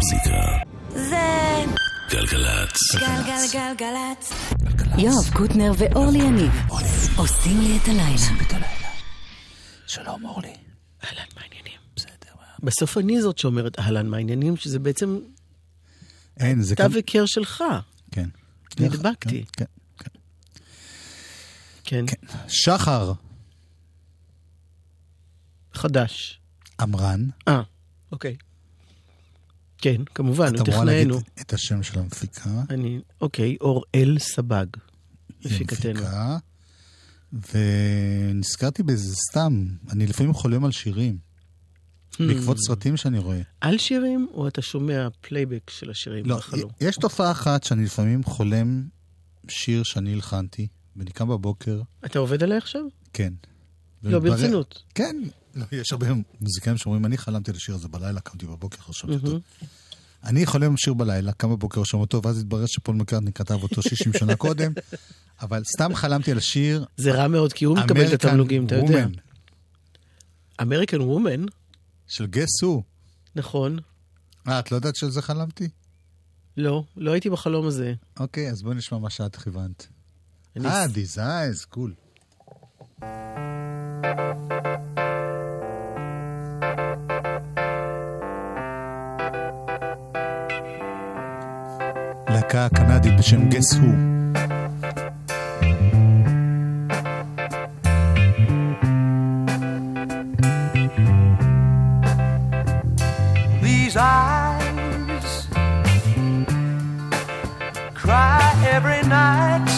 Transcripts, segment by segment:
המוזיקה. זה גלגלצ. גלגלגלגלצ. יואב קוטנר ואורלי יניב עושים לי את הלילה. שלום אורלי. אהלן, מה העניינים? בסדר. בסוף אני זאת שאומרת אהלן, מה העניינים? שזה בעצם אין, זה כאן... היכר שלך. כן. נדבקתי. כן, כן, כן, כן. שחר חדש. עמרן. אה, אוקיי. כן, כמובן, את אמורה להגיד. את השם של המפיקה. אני, אוקיי, אוראל סבג. מפיקתנו. ונזכרתי בזה סתם, אני לפעמים חולם על שירים, Hmm. בעקבות סרטים שאני רואה. על שירים, או אתה שומע פלייבק של השירים לא, בחלום? יש תופעה אחת שאני לפעמים חולם שיר שאני הלחנתי, ואני קם בבוקר, אתה עובד עליה עכשיו? כן. לא, ומתברר- ברצינות. כן, לא, יש הרבה מוזיקאים שאומרים, אני חלמתי על השיר הזה בלילה, קמתי בבוקר, חשבתי אותו. אני חולם שיר בלילה, קם בבוקר, רושם אותו, ואז התברר שפול מקארטני כתב אותו 60 שנה קודם, אבל סתם חלמתי על השיר זה רע מאוד, כי הוא מקבל את התמלוגים, אתה יודע. אמריקן וומן, של גס הוא. נכון. אה, את לא יודעת שעל זה חלמתי? לא, לא הייתי בחלום הזה. אוקיי, אז בואי נשמע מה שאת כיוונת. אה, These Eyes, קול. להקה קנדית בשם Guess Who. These eyes cry every night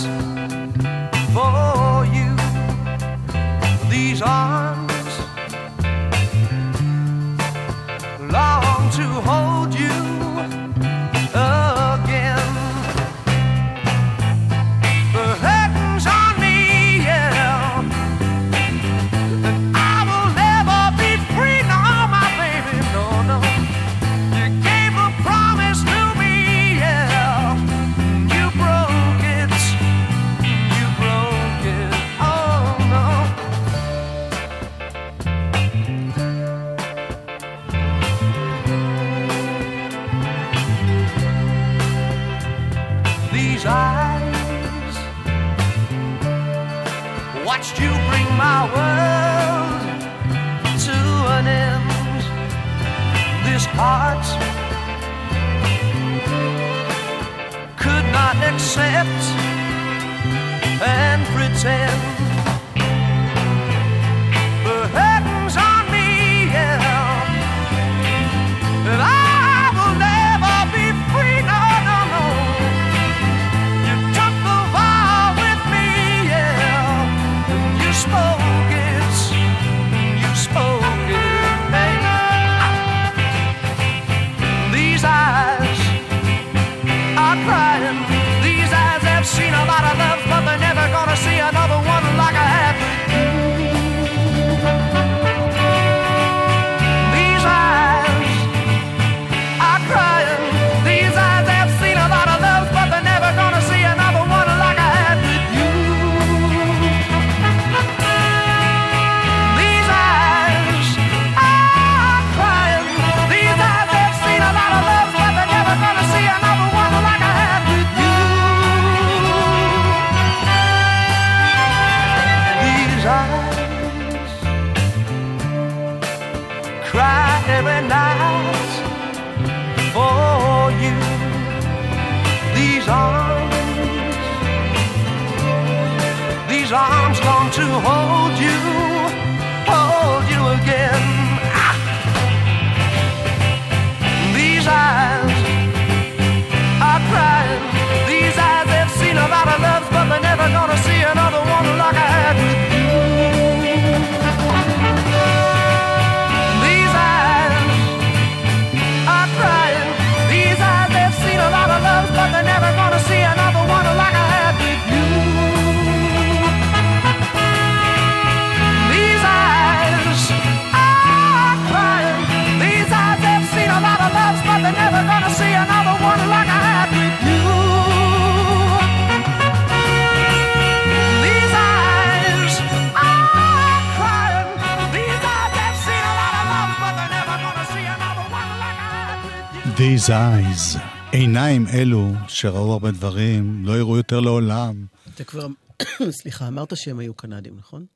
עיניים אלו שראו הרבה דברים, לא יראו יותר לעולם. אתה כבר, סליחה, אמרת שהם היו קנדים, נכון?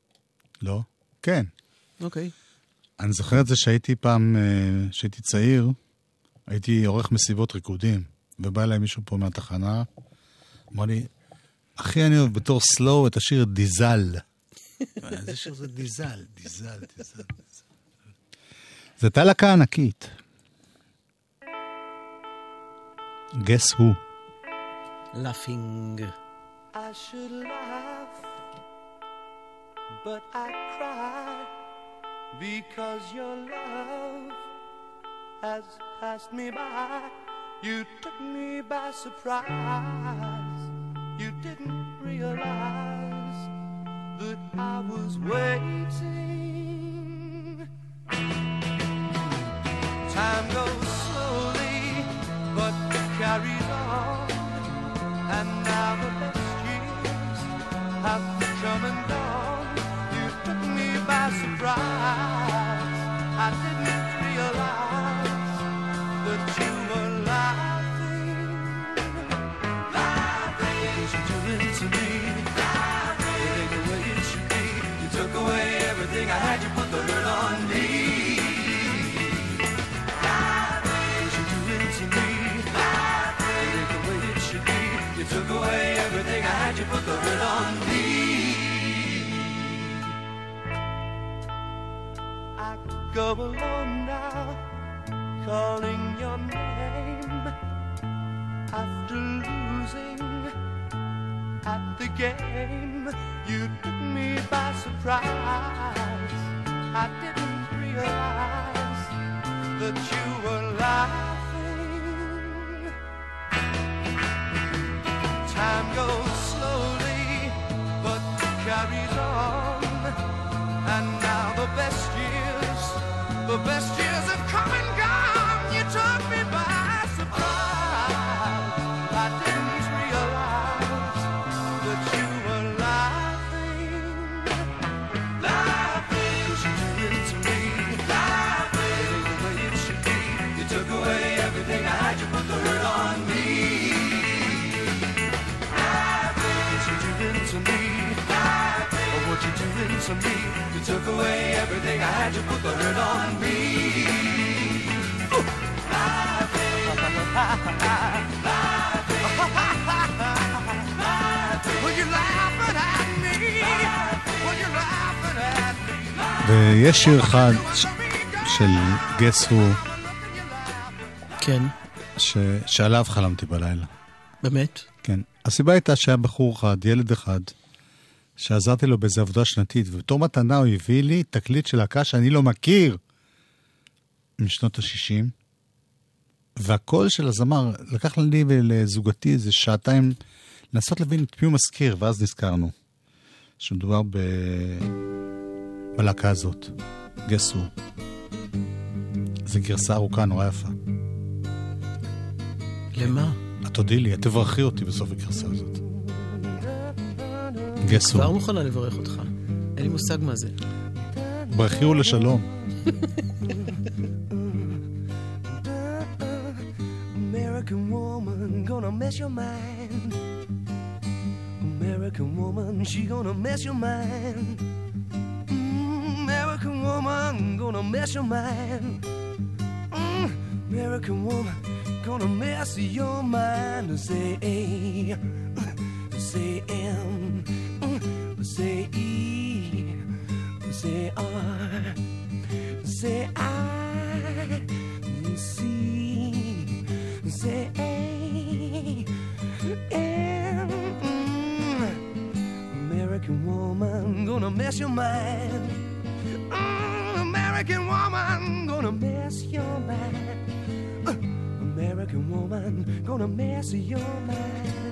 לא? כן. אוקיי. אני זוכר את זה שהייתי פעם, אה, כשהייתי צעיר, הייתי עורך מסיבות ריקודים, ובא אליי מישהו פה מהתחנה, אמר לי, אחי, אני אוהב בתור סלואו את השיר דיזל. איזה שיר זה דיזל, דיזל, דיזל. זו הייתה להקה ענקית. Guess Who. Laughing. I should laugh, but I cry because your love has passed me by. You took me by surprise. You didn't realize that I was waiting. Time goes it carries on. And now the best years have come and gone. You took me by surprise. Go alone now, calling your name after losing at the game. You took me by surprise. I didn't realize that you were laughing. Time goes slowly, but carries on. And now the best to me? You took away everything I had. You put the hurt on me. ויש שיר אחד של Guess who, כן, ש... שעליו חלמתי בלילה. באמת? כן. הסיבה הייתה שהיה בחור אחד, ילד אחד, שעזרתי לו באיזו עבודה שנתית, ובתור מתנה הוא הביא לי תקליט של להקה שאני לא מכיר משנות ה-60, והקול של הזמר לקח לי ולזוגתי איזה שעתיים לנסות להבין את מי הוא מזכיר, ואז נזכרנו שמדובר ב... בלהקה הזאת, גסו. זו גרסה ארוכה, נורא יפה. למה? את תודי לי, את תברכי אותי בסוף הגרסה הזאת. גסו, כבר מוכנה לברך אותך. אין לי מושג מה זה. ברכי ולשלום. American woman gonna mess your mind. American woman, she gonna mess your mind. Mm, American woman gonna mess your mind. Mm, American woman gonna mess your mind. Say A, say M, mm, say E, say R, say I, C, say A, M. American woman gonna mess your mind. Mm, American woman gonna mess your mind. Uh, American woman gonna mess your mind.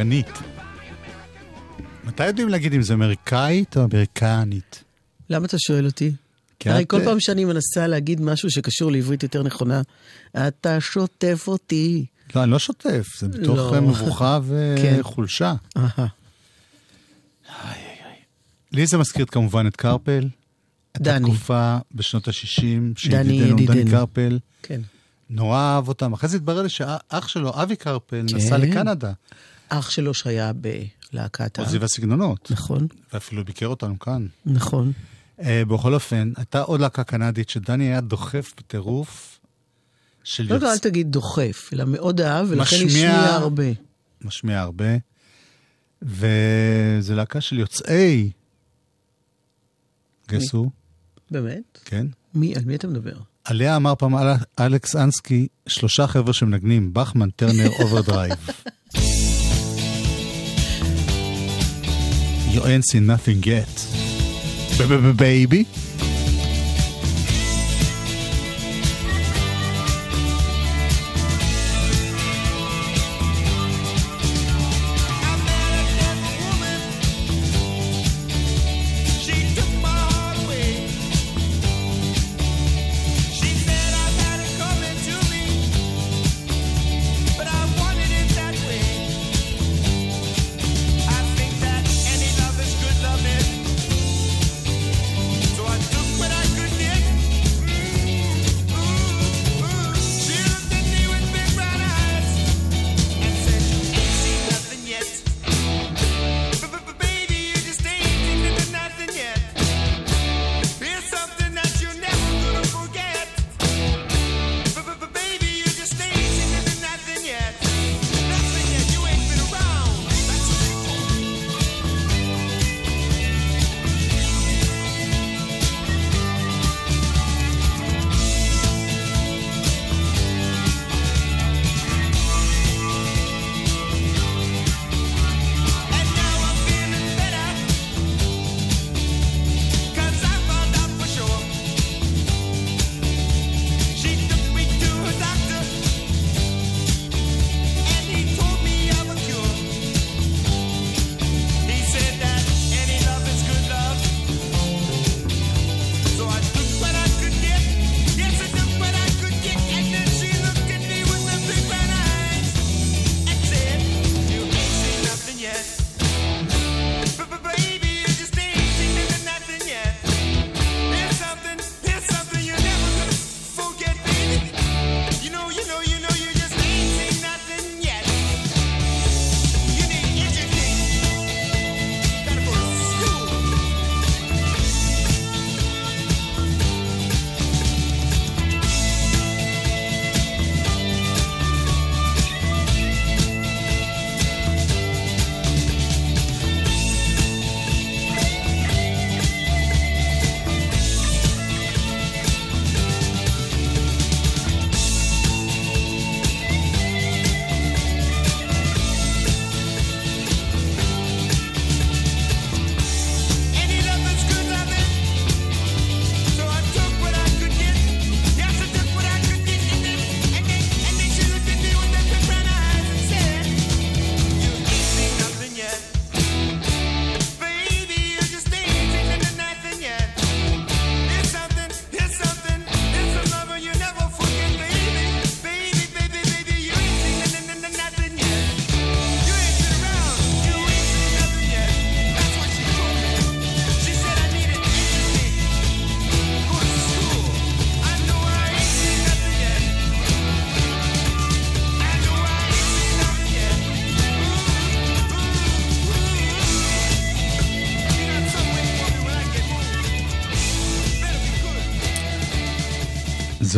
אמריקנית. מתי יודעים להגיד אם זה אמריקאית או אמריקנית? למה אתה שואל אותי? הרי את, כל אה, פעם שאני מנסה להגיד משהו שקשור לעברית יותר נכונה, אתה שוטף אותי. לא, אני לא שוטף, זה מתוך לא. מבוכה כן. וחולשה. אהה. לי זה מזכיר כמובן את קרפל. את דני. התקופה בשנות ה-60, דני שידידנו דני. קרפל. כן. נורא אהב אותם. אחרי זה התברר לי שאח שלו, אבי קרפל, נסע כן. לקנדה. אח שלו שהיה בלהקת ה... עוזי והסגנונות. נכון, ואפילו ביקר אותנו כאן. נכון. אה, בכל אופן, הייתה עוד להקה קנדית שדני היה דוחף בטירוף של לא, לא, אל יוצ... תגיד דוחף, אלא מאוד אהב, ולכן משמיע- השמיע הרבה. משמיע הרבה. וזו להקה של יוצאי... גסו, באמת? כן. מי, על מי אתה מדבר? עליה אמר פעם אל- אלכס אנסקי, שלושה חבר'ה שמנגנים, Bachman, Turner, Overdrive. You ain't seen nothing yet. Baby?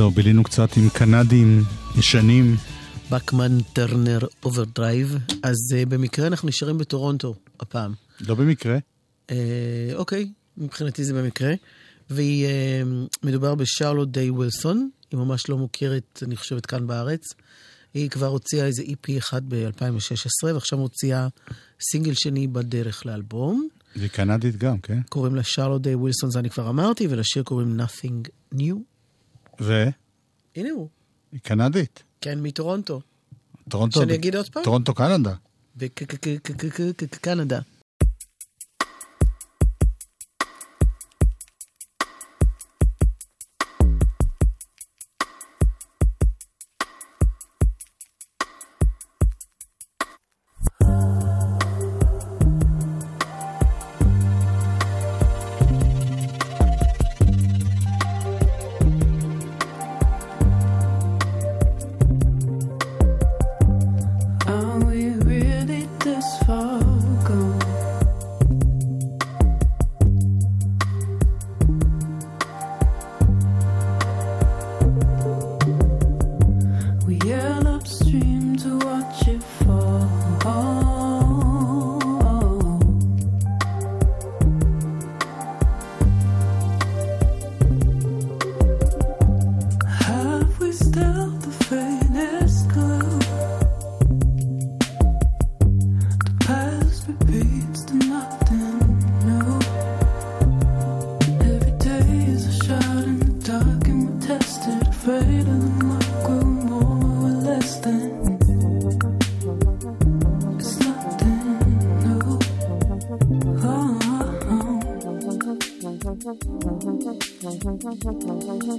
זהו, בילינו קצת עם קנדים ישנים. Bachman Turner Overdrive. אז uh, במקרה אנחנו נשארים בטורונטו הפעם. לא במקרה. Uh, אוקיי, מבחינתי זה במקרה. והיא, uh, מדובר בשרלוט דיי ווילסון, היא ממש לא מוכרת, אני חושבת, כאן בארץ. היא כבר הוציאה איזה EP אחד ב-2016, ועכשיו הוציאה סינגל שני בדרך לאלבום. והיא קנדית גם, כן? קוראים לה שרלוט דיי ווילסון, זה אני כבר אמרתי, ולשיר קוראים Nothing New. ו? הנה הוא, היא קנדית. כן, מטורונטו. טורונטו. שאני אגיד עוד פעם? טורונטו, קנדה. בקנדה.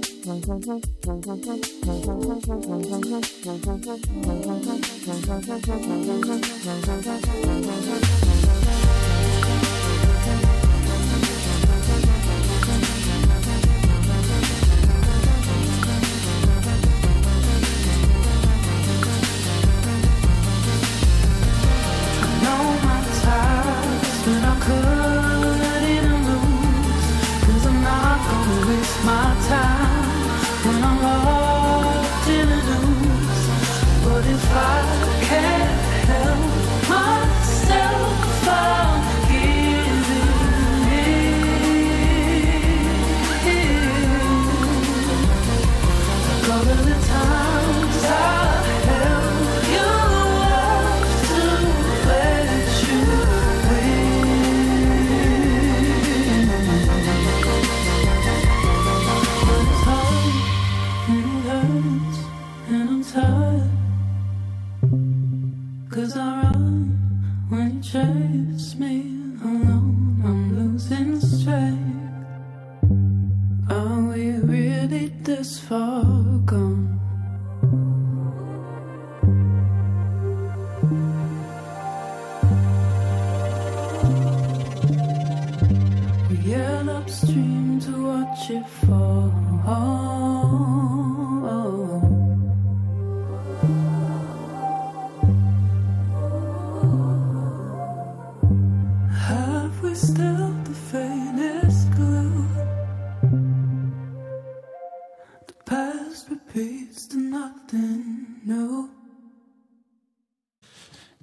Thank you.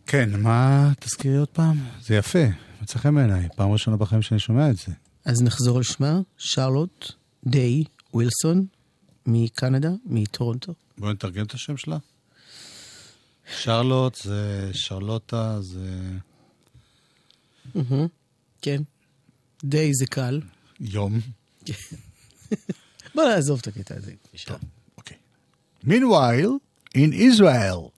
כן, מה, תזכירי עוד פעם? זה יפה, מצא חן בעיניי. פעם ראשונה בחיים שאני שומע את זה. אז נחזור על שמה, שרלוט דיי ווילסון, מקנדה, מטורונטו. בואי נתרגם את השם שלה. שרלוט זה שרלוטה, זה כן. דיי זה קל. יום. בוא נעזוב את הקטע הזה. טוב, אוקיי. Meanwhile, in Israel.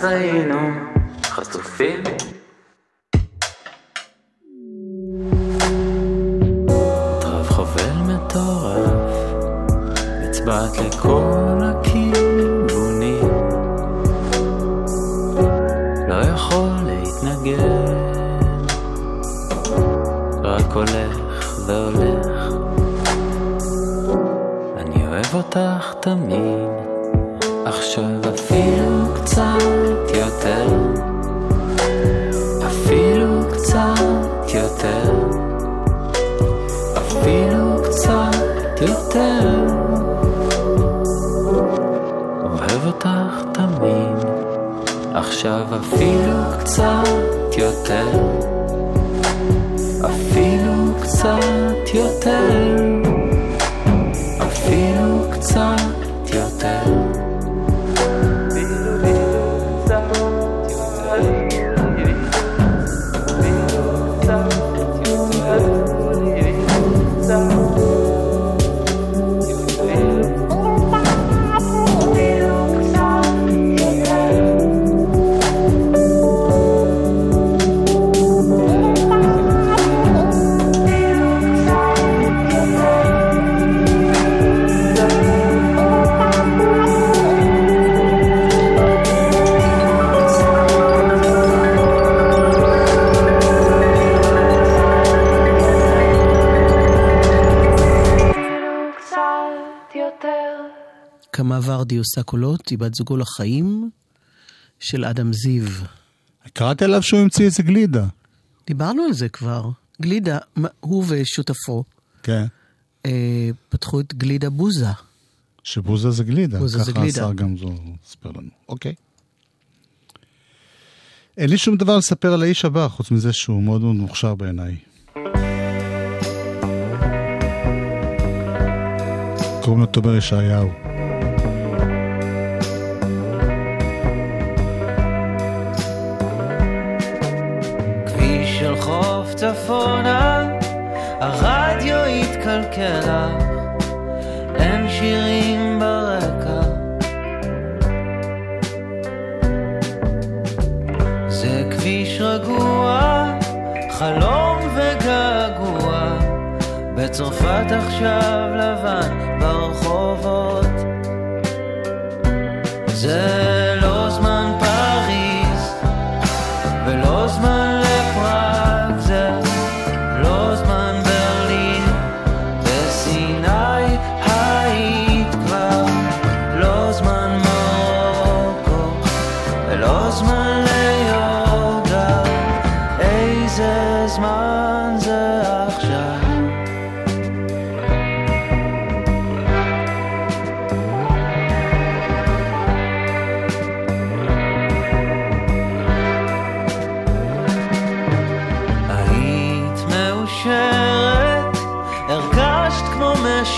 אז כמה ורדי עושה קולות, היא בת זוגו לחיים של אדם זיו. קראתי עליו שהוא המציא איזה גלידה. דיברנו על זה כבר. גלידה, הוא ושותפו כן. אה, פתחו את גלידה בוזה. שבוזה זה גלידה. בוזה זה גלידה. ככה השר גמזו סיפר לנו. אוקיי. אין לי שום דבר לספר על האיש הבא, חוץ מזה שהוא מאוד מאוד מוכשר בעיניי. קוראים לו תומר ישעיהו. חוף צפונה, הרדיו התקלקל אין שירים ברקע. זה כביש רגוע, חלום וגעגוע, בצרפת עכשיו לבן ברחובות. זה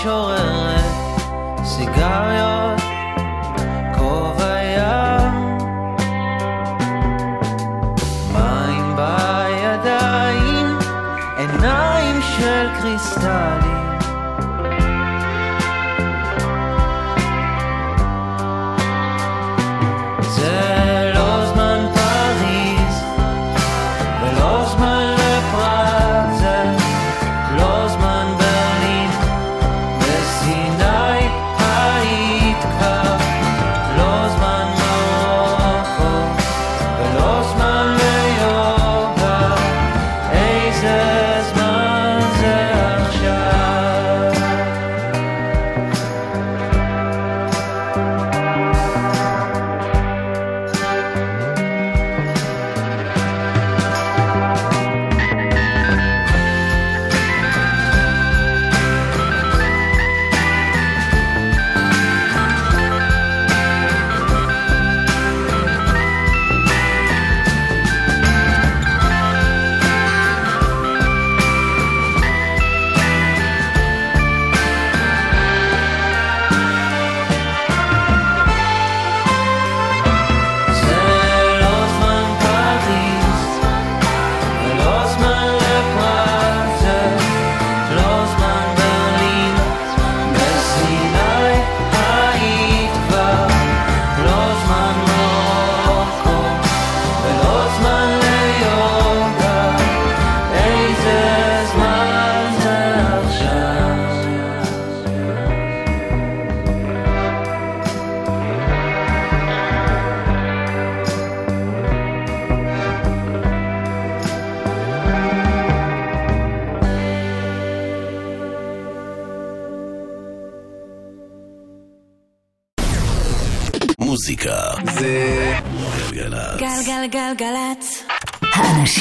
כמו משוררת, סיגריות,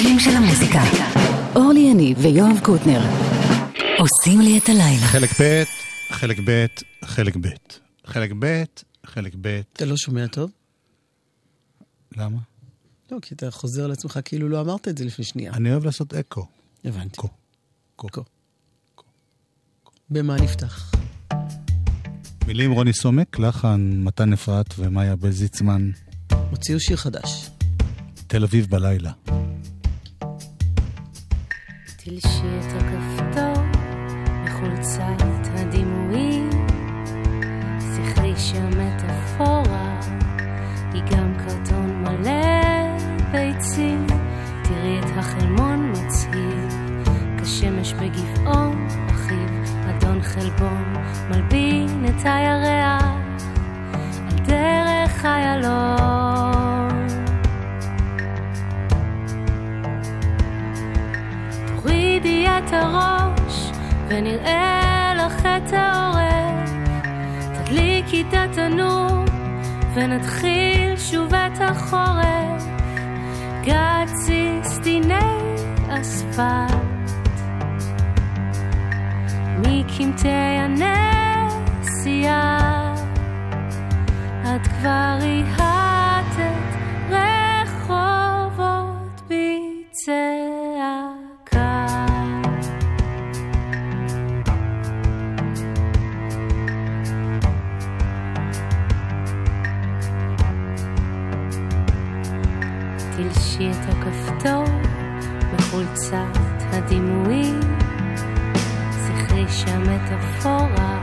האנשים של המוזיקה. אורלי יניב ויואב קוטנר. עושים לי את הלילה. חלק ב', חלק ב', חלק ב'. חלק ב', חלק ב'. אתה לא שומע טוב? למה? לא, כי אתה חוזר על עצמך כאילו לא אמרת את זה לפני שנייה. אני אוהב לעשות אקו. הבנתי. קו. קו. קו. במה נפתח? מילים רוני סומק, לחן מתן אפרת ומאיה בזיצמן, הוציאו שיר חדש. תל אביב בלילה. תלשי את הכפתור מחולצת הדימויים. זכרי שהמטאפורה היא גם קרטון מלא ביצים. תראי את החלמון מצהיב כשמש בגבעון אחיו אדון חלבון מלבין את הירח. על דרך איילון את הראש ונראה לך את העורף. תדליקי את התנור ונתחיל שוב את החורף. גצי סדיני אספלט. מקמטי הנסיעה את כבר ריהטת הכפתור מחולצת הדימויים זכרי שהמטאפורה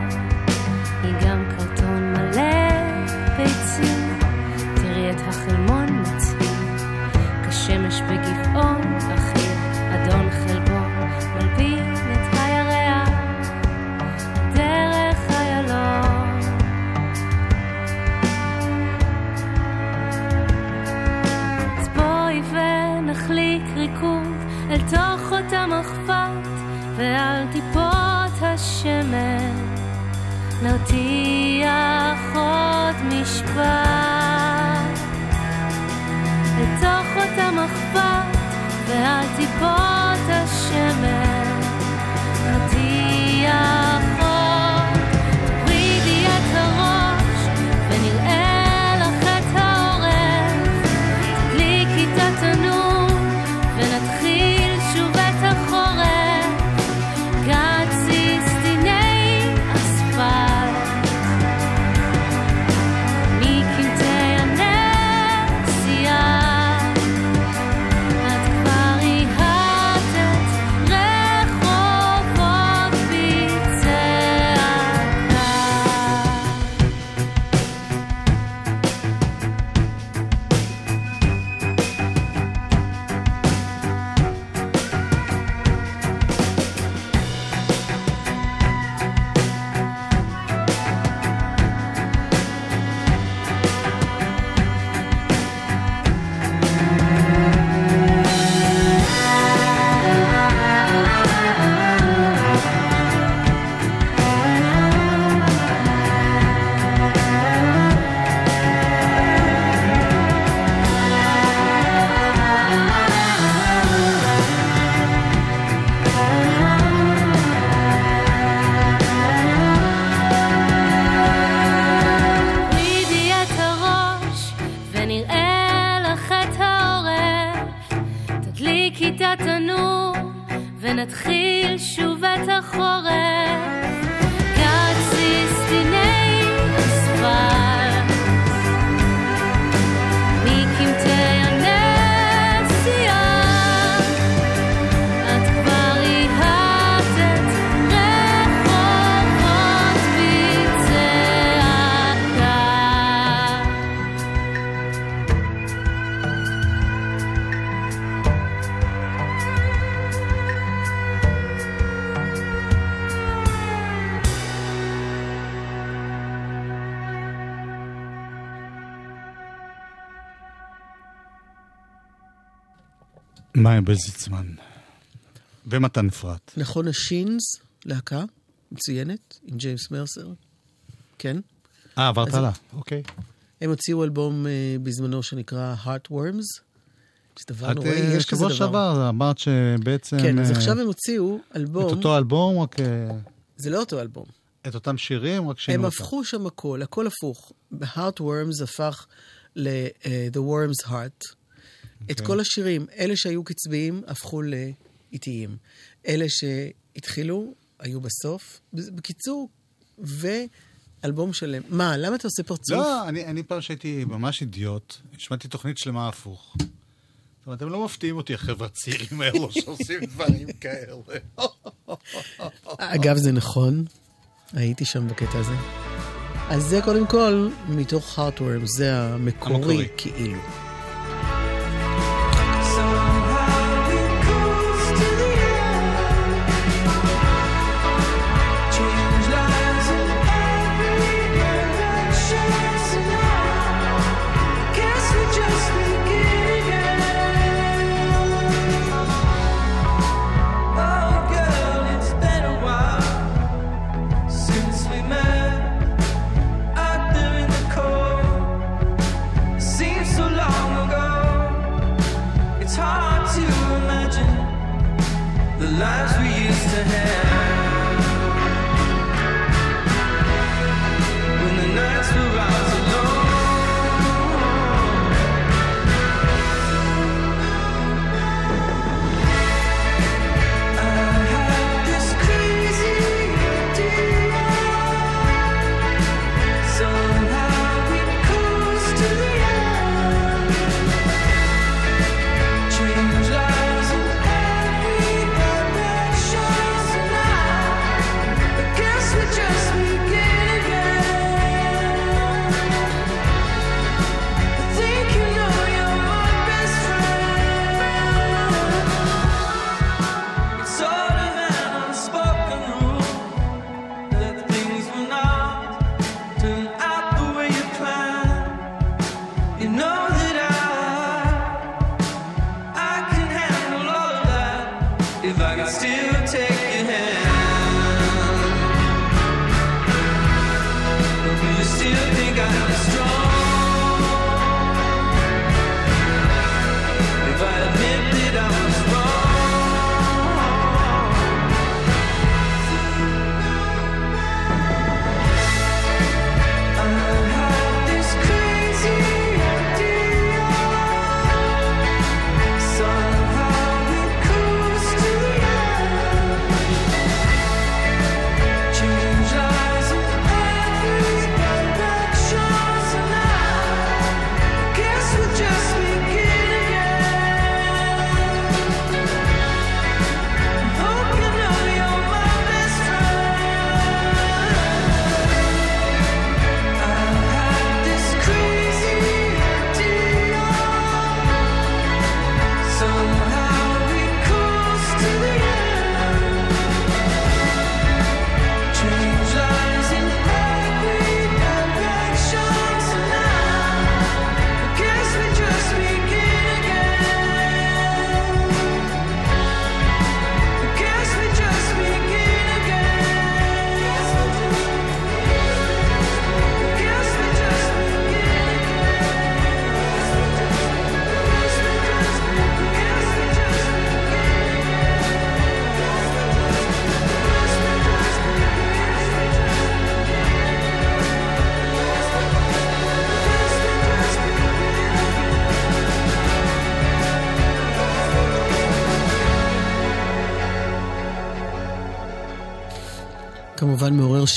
מאיה בזיצמן. ומתן אפרת. נכון השינס, להקה מצוינת, עם ג'יימס מרסר. כן. אה, עברת הלאה, אוקיי. הם הוציאו אלבום אה, בזמנו שנקרא Heartworms. זה דבר את נוראי, אה, יש כזה שבוע דבר. שעבר אמרת שבעצם... כן, אז אה, עכשיו הם הוציאו אלבום, את אותו אלבום, רק זה לא אותו אלבום. את אותם שירים, רק שינו הם אותם. הפכו שם הכל, הכל הפוך. Heartworms הפך ל-The Worm's Heart. את אוקיי. כל השירים, אלה שהיו קצביים, הפכו לאיטיים. אלה שהתחילו, היו בסוף. בקיצור, ואלבום שלם. מה, למה אתה עושה פרצוף? לא, אני, אני פעם שהייתי ממש אידיוט, השמעתי תוכנית שלמה הפוך. זאת אומרת, הם לא מפתיעים אותי, החבר'ה הצעירים האלו שעושים דברים כאלה. אגב, זה נכון, הייתי שם בקטע הזה. אז זה קודם כל מתוך Heartworms, זה המקורי, המקורי. כאילו.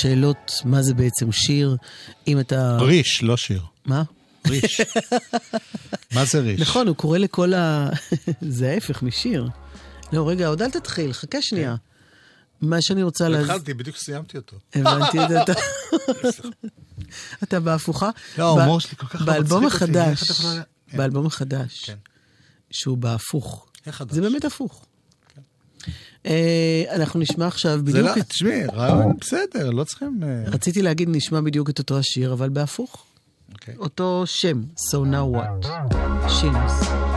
כמובן מעורר שאלות, מה זה בעצם שיר, אם אתה... ריש, לא שיר. מה? ריש. מה זה ריש? נכון, הוא קורא לכל ה... זה ההפך משיר. לא, רגע, עוד אל תתחיל, חכה שנייה. מה שאני רוצה לא להז... התחלתי, בדיוק סיימתי אותו. הבנתי את אתה. אתה בהפוכה. לא, ההומור שלי כל כך לא באלבום מצחיק אותי, החדש, איך את יכולה- כן. באלבום החדש, כן. שהוא בהפוך. זה באמת הפוך. אה, אנחנו נשמע עכשיו בדיוק לא, את... תשמעי, רעיון בסדר, לא צריכים... אה, רציתי להגיד, נשמע בדיוק את אותו השיר, אבל בהפוך. אוקיי. אותו שם, So Now What. שינוס.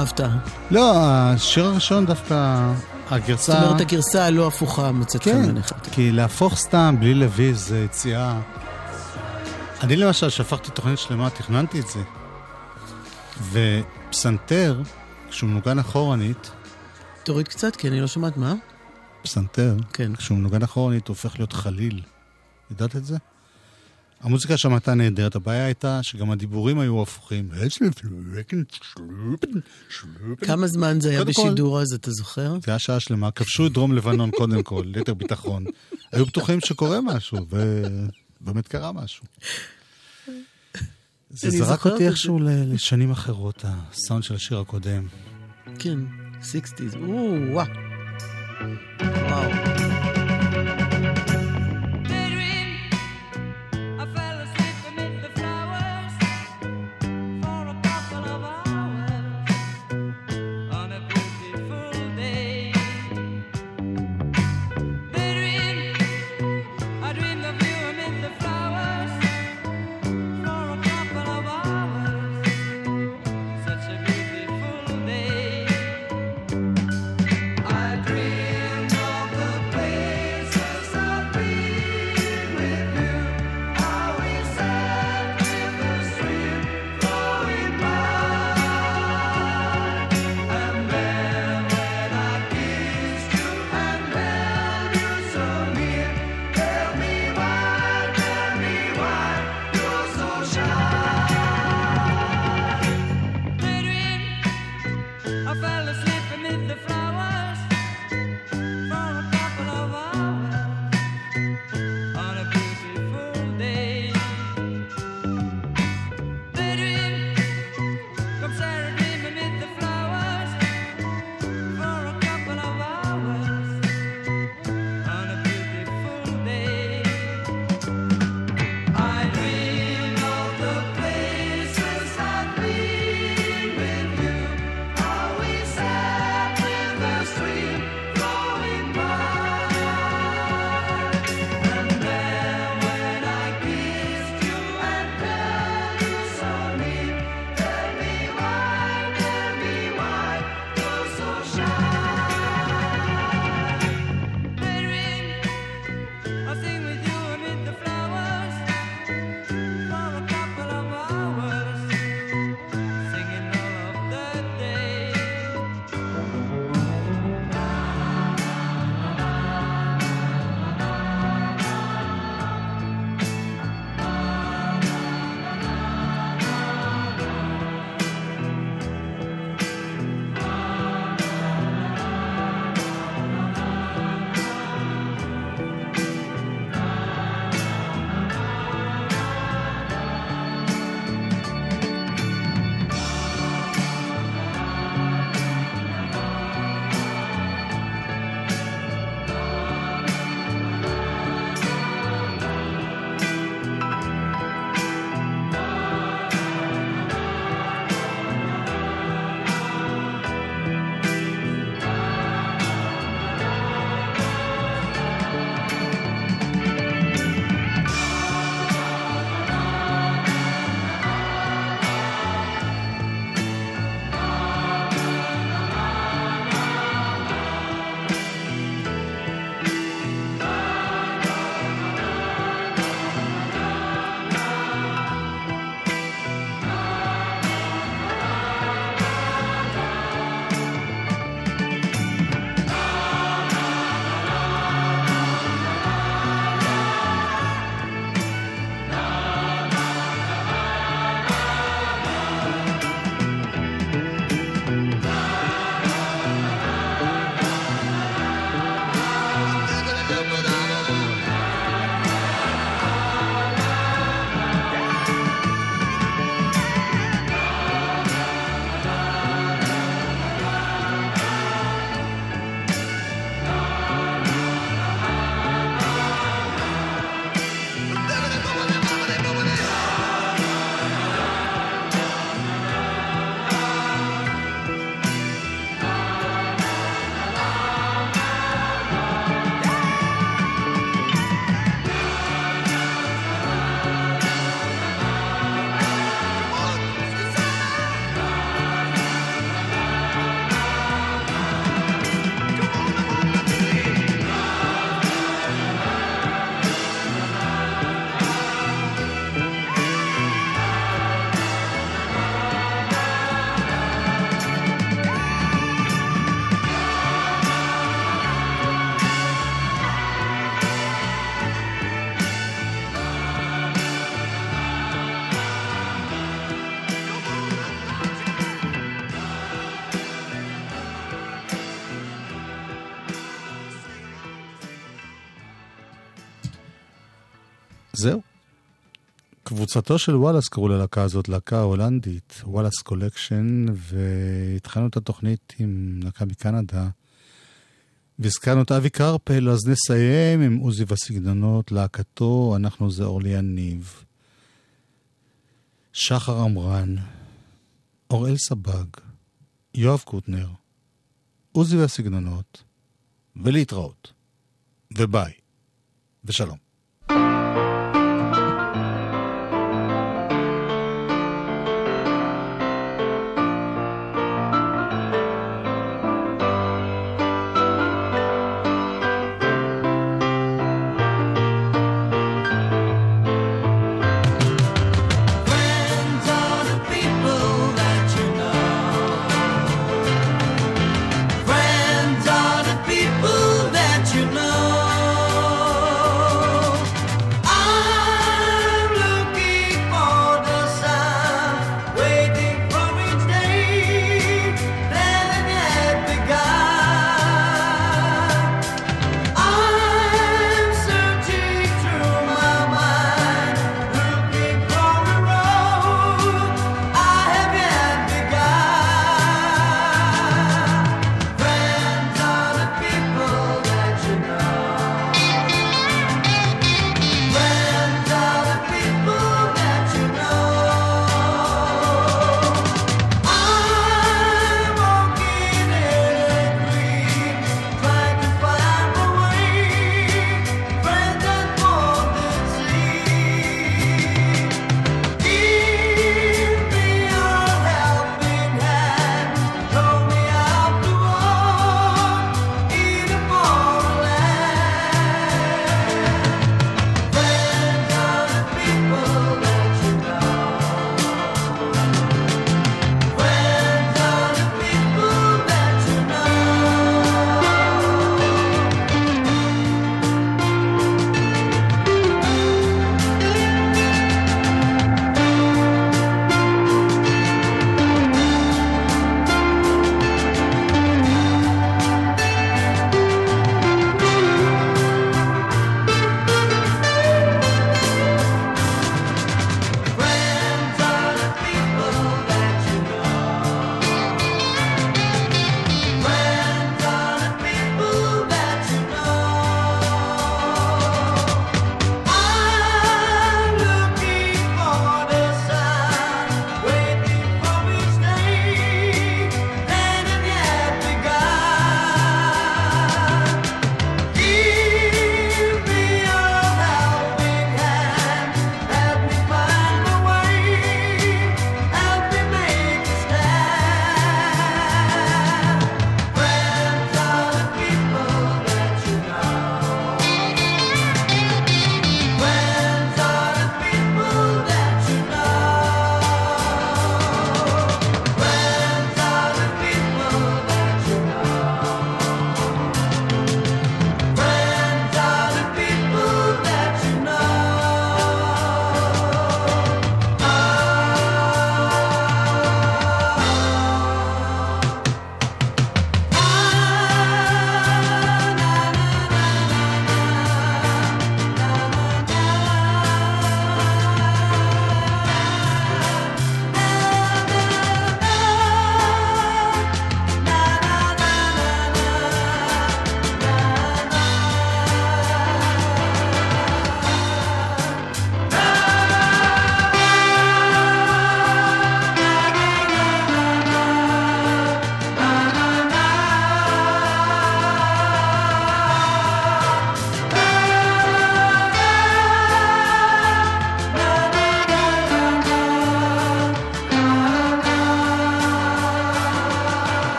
אהבת. לא, השיר הראשון דווקא, הגרסה... זאת אומרת, הגרסה הלא הפוכה מוצאת חן כן, בעיניך. כי להפוך סתם בלי לוי זה יציאה... אני למשל, שהפכתי תוכנית שלמה, תכננתי את זה. ופסנתר, כשהוא מנוגן אחורנית, תוריד קצת, כי אני לא שומעת מה. פסנתר, כן. כשהוא מנוגן אחורנית הוא הופך להיות חליל. ידעת את זה? המוזיקה שם הייתה נהדרת, הבעיה הייתה שגם הדיבורים היו הפוכים. כמה זמן זה היה בשידור אז, אתה זוכר? זה היה שעה שלמה, כבשו את דרום לבנון קודם כל, ליתר ביטחון. היו בטוחים שקורה משהו, ובאמת קרה משהו. זה זרק אותי איכשהו לשנים אחרות, הסאונד של השיר הקודם. כן, 60's. או, וואו. וואו. קבוצתו של וואלאס קראו ללהקה הזאת, להקה הולנדית, Wallace Collection, והתחלנו את התוכנית עם להקה מקנדה. והזכרנו את אבי קרפל, אז נסיים עם עוזי והסגנונות, להקתו, אנחנו זה אורלי יניב. שחר עמרן, אוראל סבג, יואב קוטנר, עוזי והסגנונות, ולהתראות. וביי. ושלום.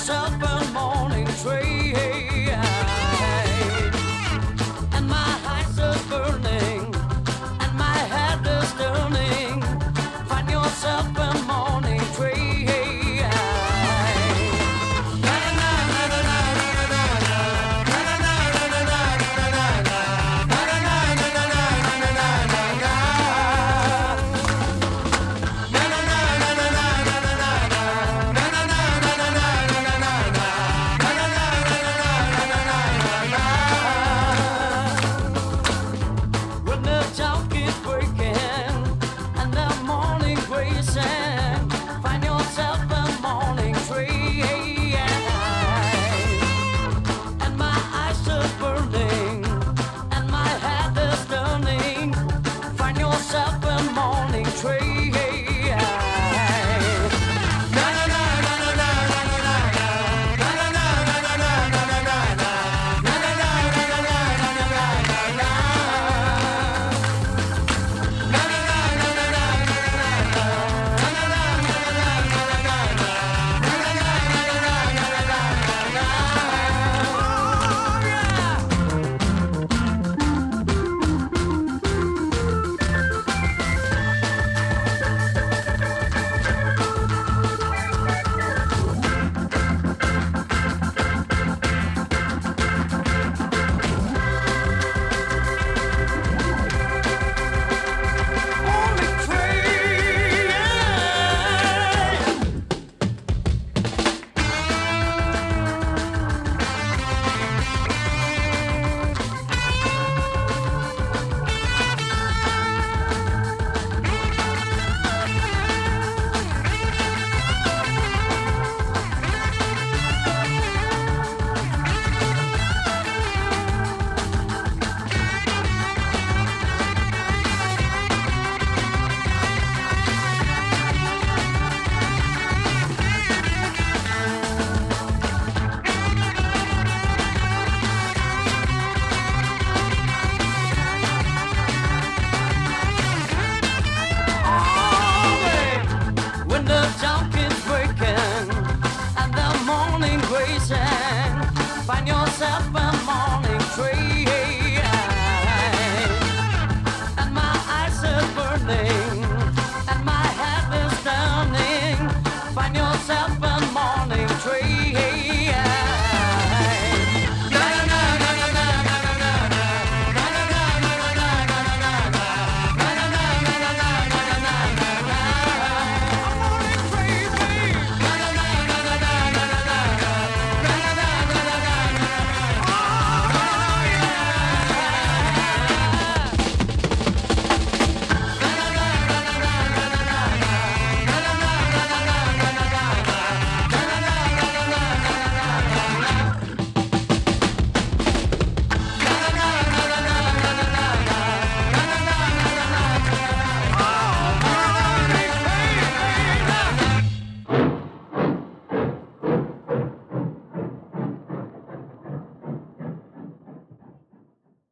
myself a morning train.